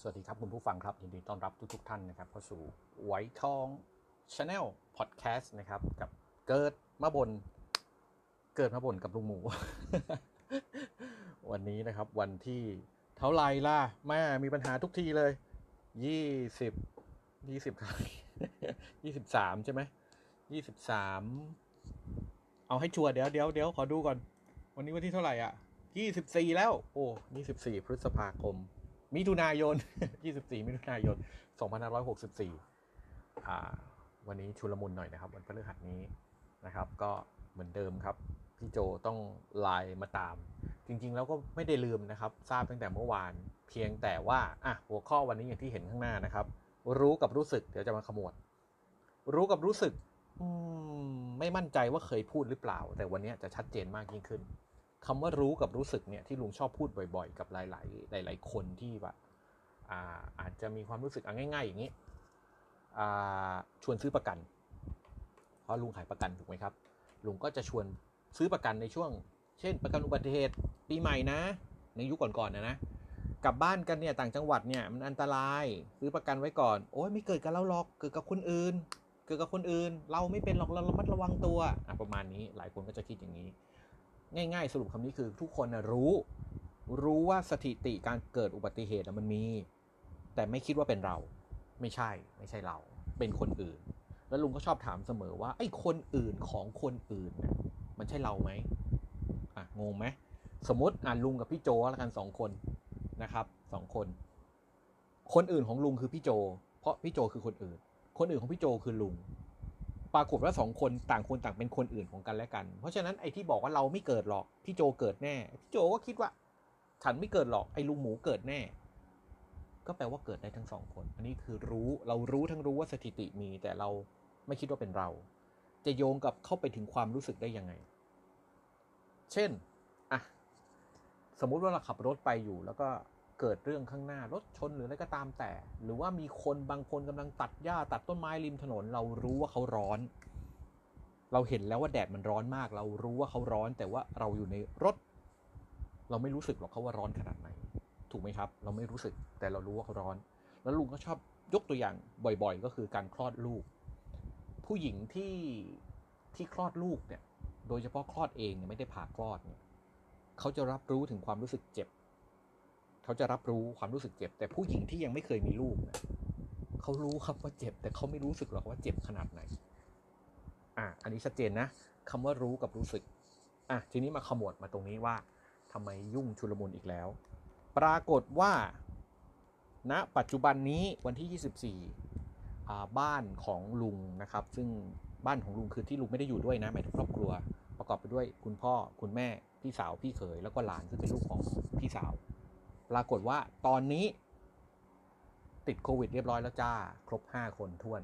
สวัสดีครับคุณผู้ฟังครับยินดีต้อนรับทุกๆท่านนะครับเข้าสู่ไวท์ทอง Channel พอดแคสต์นะครับ กับเกิดมาบ่น เกิดมาบ่นกับลุงหมู วันนี้นะครับวันที่เท่าไรล่ะแม่มีปัญหาทุกทีเลยยี่สิบยี่สิบครับยี่สิบสามใช่ไหมยี่สิบสามเอาให้ชัวร์เดี๋ยวเดี๋ยวเดี๋ยวขอดูก่อน วันนี้วันที่เท่าไหร่อะยี่สิบสี่แล้ว โอ้ยี่สิบสี่พฤษภาคม มิถุนายน 24 มิถุนายน 2564อ่าวันนี้ชุลมุนหน่อยนะครับ วันพฤหัสนี้นะครับ ก็เหมือนเดิมครับ พี่โจต้องไลน์มาตาม จริงๆ แล้วก็ไม่ได้ลืมนะครับ ทราบตั้งแต่เมื่อวาน เพียงแต่ว่าอะหัวข้อวันนี้อย่างที่เห็นข้างหน้านะครับ รู้กับรู้สึก เดี๋ยวจะมาขมวด รู้กับรู้สึกอืมไม่มั่นใจว่าเคยพูดหรือเปล่า แต่วันนี้จะชัดเจนมากยิ่งขึ้น คำว่ารู้กับรู้สึกเนี่ยที่ลุงชอบพูดบ่อย ๆ กับหลาย ๆ หลาย ๆ คนที่แบบอาอาจจะมีความรู้สึกง่าย ๆ อย่างนี้ชวนซื้อประกัน เพราะลุงขายประกันถูกไหมครับ ลุงก็จะชวนซื้อประกันในช่วง เช่น ประกันอุบัติเหตุปีใหม่นะ ในยุคก่อนๆนะนะกลับบ้านกันเนี่ยต่างจังหวัดเนี่ยมันอันตรายซื้อประกันไว้ก่อน โอ้ยไม่เกิดกับเราหรอกเกิดกับคนอื่น เกิดกับคนอื่น เราไม่เป็นหรอกเราระมัดระวังตัวประมาณนี้หลายคนก็จะคิดอย่างนี้ ง่าย ๆ สรุปคำนี้คือทุกคนนะรู้ รู้ว่าสถิติการเกิดอุบัติเหตุมันมี แต่ไม่คิดว่าเป็นเรา ไม่ใช่ ไม่ใช่เรา เป็นคนอื่น แล้วลุงก็ชอบถามเสมอว่าไอ้คนอื่นของคนอื่นมันใช่เราไหมอะงงไหมสมมติอะลุงกับพี่โจแล้วกันสองคนนะครับสองคน คนอื่นของลุงคือพี่โจ เพราะพี่โจคือคนอื่น คนอื่นของพี่โจคือลุง ปรากฏว่าสองคนต่างคนต่างเป็นคนอื่นของกันและกัน เพราะฉะนั้นไอ้ที่บอกว่าเราไม่เกิดหรอกพี่โจเกิดแน่พี่โจก็คิดว่า ฉันไม่เกิดหรอกไอ้ลุงหมูเกิดแน่ ก็แปลว่าเกิดได้ทั้งสองคน อันนี้คือรู้เรารู้ทั้งรู้ว่าสถิติมี แต่เราไม่คิดว่าเป็นเรา จะโยงกับเข้าไปถึงความรู้สึกได้ยังไง เช่นอะสมมุติว่าเราขับรถไปอยู่แล้วก็ เกิดเรื่องข้างหน้ารถชนหรืออะไรก็ตามแต่ หรือว่ามีคนบางคนกำลังตัดหญ้าตัดต้นไม้ริมถนน เรารู้ว่าเขาร้อน เราเห็นแล้วว่าแดดมันร้อนมาก เรารู้ว่าเขาร้อน แต่ว่าเราอยู่ในรถ เราไม่รู้สึกหรอกเขาว่าร้อนขนาดไหน ถูกไหมครับ เราไม่รู้สึกแต่เรารู้ว่าเขาร้อน แล้วลุงก็ชอบยกตัวอย่างบ่อยๆ ก็คือการคลอดลูก ผู้หญิงที่ที่คลอดลูกเนี่ย โดยเฉพาะคลอดเองเนี่ยไม่ได้ผ่าคลอดเนี่ยเขาจะรับรู้ถึงความรู้สึกเจ็บ เขาจะรับรู้ความรู้สึกเจ็บ แต่ผู้หญิงที่ยังไม่เคยมีลูกเนี่ยเขารู้ครับว่าเจ็บ แต่เขาไม่รู้สึกหรอกว่าเจ็บขนาดไหน อะอันนี้ชัดเจนนะคำว่ารู้กับรู้สึก อะทีนี้มาขมวดมาตรงนี้ว่าทำไมยุ่งชุลมุนอีกแล้ว ปรากฏว่าณปัจจุบันนี้วันที่ 24อ่าบ้านของลุงนะครับ ซึ่งบ้านของลุงคือที่ลุงไม่ได้อยู่ด้วยนะหมายถึงครอบครัว ประกอบไปด้วยคุณพ่อคุณแม่พี่สาวพี่เขยแล้วก็หลานซึ่งเป็นลูกของพี่สาว ปรากฏว่าตอนนี้ ติดโควิดเรียบร้อยแล้วจ้า ครบ 5 คนท้วน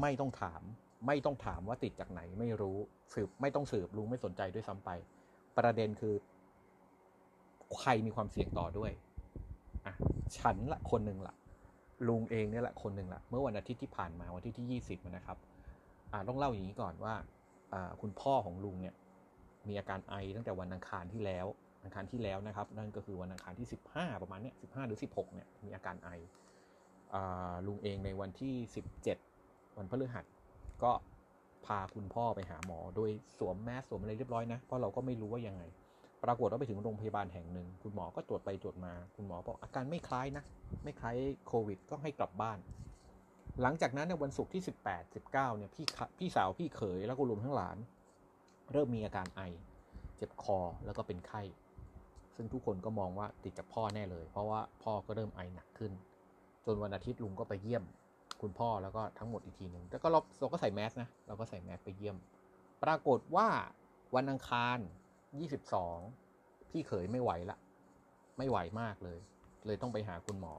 ไม่ต้องถาม ไม่ต้องถามว่าติดจากไหนไม่รู้สืบไม่ต้องสืบลุงไม่สนใจด้วยซ้ำไป ประเด็นคือ ใครมีความเสี่ยงต่อด้วยอะฉันละคนหนึ่งละลุงเองเนี่ยแหละคนหนึ่งละเมื่อวันอาทิตย์ที่ผ่านมาวันที่ที่ยี่สิบนะครับอ่าต้องเล่าอย่างนี้ก่อนว่าอ่าคุณพ่อของลุงเนี่ยมีอาการไอตั้งแต่วันอังคารที่แล้ว อังคารที่แล้วนะครับ นั่นก็คือวันอังคารที่ 15 ประมาณเนี้ย15หรือ 16เนี่ยมีอาการไออลุงเองในวันที่ 17 วันพฤหัสก็พาคุณพ่อไปหาหมอ โดยสวมแมสสวมอะไรเรียบร้อยนะ เพราะเราก็ไม่รู้ว่ายังไง ปรากฏว่าไปถึงโรงพยาบาลแห่งหนึ่ง คุณหมอก็ตรวจไปตรวจมา คุณหมอบอกอาการไม่คล้ายนะ ไม่คล้ายโควิด ก็ให้กลับบ้าน หลังจากนั้นในวันศุกร์ที่ 18 19เนี่ยพี่พี่สาวพี่เขยแล้วก็รวมทั้งหลาน เริ่มมีอาการไอ เจ็บคอแล้วก็เป็นไข้ ซึ่งทุกคนก็มองว่าติดจากพ่อแน่เลย เพราะว่าพ่อก็เริ่มไอหนักขึ้น จนวันอาทิตย์ลุงก็ไปเยี่ยม คุณพ่อแล้วก็ทั้งหมดอีกทีหนึ่งแล้วก็เราเราก็ใส่แมสนะเราก็ใส่แมสไปเยี่ยม ปรากฏว่าวันอังคาร 22 พี่เขยไม่ไหวละ ไม่ไหวมากเลย เลยต้องไปหาคุณหมอ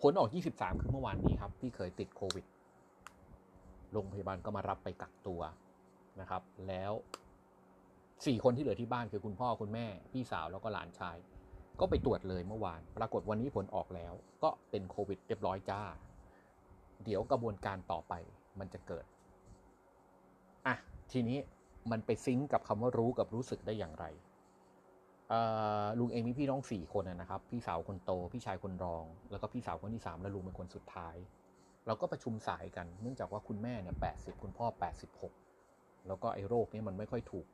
ผลออก 23 คือเมื่อวานนี้ครับ พี่เขยติดโควิด โรงพยาบาลก็มารับไปกักตัวนะครับ แล้ว สี่คนที่เหลือที่บ้านคือคุณพ่อคุณแม่ พี่สาวแล้วก็หลานชาย ก็ไปตรวจเลยเมื่อวาน ปรากฏวันนี้ผลออกแล้ว ก็เป็นโควิดเรียบร้อยจ้า เดี๋ยวกระบวนการต่อไปมันจะเกิดอะทีนี้มันไปซิงกับคำว่ารู้กับรู้สึกได้อย่างไรลุงเองมีพี่น้องสี่คนนะครับ พี่สาวคนโต พี่ชายคนรอง แล้วก็พี่สาวคนที่สามและลุงเป็นคนสุดท้าย เราก็ประชุมสายกัน เนื่องจากว่าคุณแม่เนี่ยแปดสิบคุณพ่อแปดสิบหกแล้วก็ไอ้โรคนี้มันไม่ค่อยถูก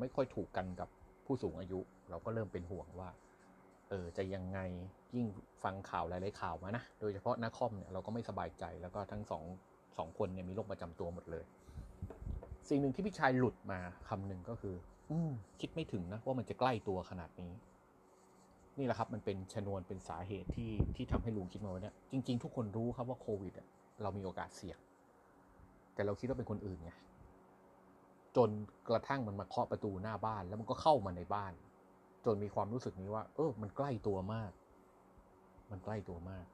ไม่ค่อยถูกกันกับผู้สูงอายุ เราก็เริ่มเป็นห่วงว่าเออจะยังไงยิ่งฟังข่าวหลายๆข่าวมานะโดยเฉพาะนักคอมเนี่ยเราก็ไม่สบายใจแล้วก็ทั้งสองสองคนเนี่ยมีโรคประจำตัวหมดเลย สิ่งหนึ่งที่พี่ชายหลุดมาคำหนึ่งก็คือ อืคิดไม่ถึงนะว่ามันจะใกล้ตัวขนาดนี้ นี่แหละครับมันเป็นชนวนเป็นสาเหตุที่ที่ทำให้ลุงคิดมาว่าเนี่ยจริง ๆ ทุกคนรู้ครับว่าโควิดเรามีโอกาสเสี่ยงแต่เราคิดว่าเป็นคนอื่นไง จนกระทั่งมันมาเคาะประตูหน้าบ้าน แล้วมันก็เข้ามาในบ้าน จนมีความรู้สึกนี้ว่า เออ มันใกล้ตัวมาก มันใกล้ตัวมาก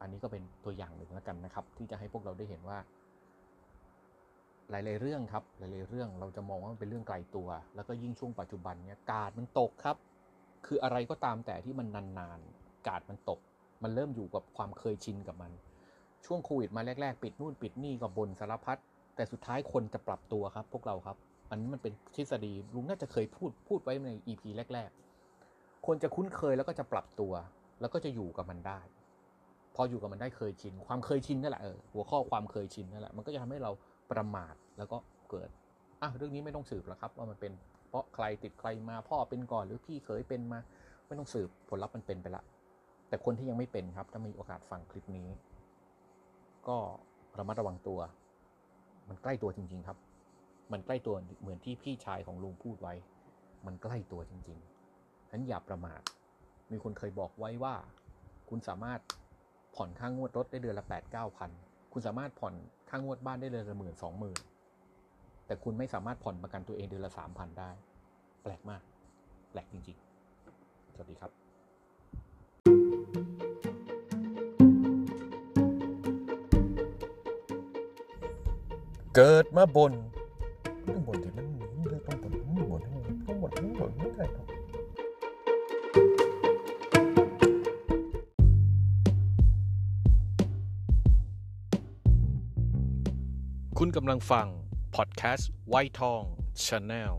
อันนี้ก็เป็นตัวอย่างหนึ่งแล้วกันนะครับ ที่จะให้พวกเราได้เห็นว่า หลาย ๆ เรื่องครับ หลาย ๆ เรื่องเราจะมองว่ามันเป็นเรื่องไกลตัว แล้วก็ยิ่งช่วงปัจจุบันเนี้ยกาดมันตกครับ คืออะไรก็ตามแต่ที่มันนานๆกาดมันตก มันเริ่มอยู่กับความเคยชินกับมัน ช่วงโควิดมาแรก ๆ ปิดนู่นปิดนี่ก็บนสารพัด แต่สุดท้ายคนจะปรับตัวครับ พวกเราครับ อันนี้มันเป็นทฤษฎีลุงน่าจะเคยพูดพูดไว้ใน EP แรก ๆ คนจะคุ้นเคยแล้วก็จะปรับตัว แล้วก็จะอยู่กับมันได้ พออยู่กับมันได้เคยชิน ความเคยชินนั่นแหละเออหัวข้อความเคยชินนั่นแหละมันก็จะทำให้เราประมาทแล้วก็เกิดอะเรื่องนี้ไม่ต้องสืบแล้วครับ ว่ามันเป็นเพราะใครติดใครมาพ่อเป็นก่อนหรือพี่เคยเป็นมา ไม่ต้องสืบผลลัพธ์มันเป็นไปละแต่คนที่ยังไม่เป็นครับ ถ้ามีโอกาสฟังคลิปนี้ ก็ระมัดระวังตัว มันใกล้ตัวจริง ๆ ครับ มันใกล้ตัวเหมือนที่พี่ชายของลุงพูดไว้ มันใกล้ตัวจริงๆฉะนั้นอย่าประมาท มีคนเคยบอกไว้ว่า คุณสามารถผ่อนค่างวดรถได้เดือนละแปดเก้าพันคุณสามารถผ่อนค่างวดบ้านได้เดือนละหมื่นสองหมื่นแต่คุณไม่สามารถผ่อนประกันตัวเองเดือนละสามพันได้ แปลกมาก แปลกจริง ๆ สวัสดีครับ เกิดมาบนต้องบนที่มันเลือกต้องบนต้องบนต้องบนต้องบนไม่ได้หรอกคุณกำลังฟัง พอดแคสต์ไวทองชาแนล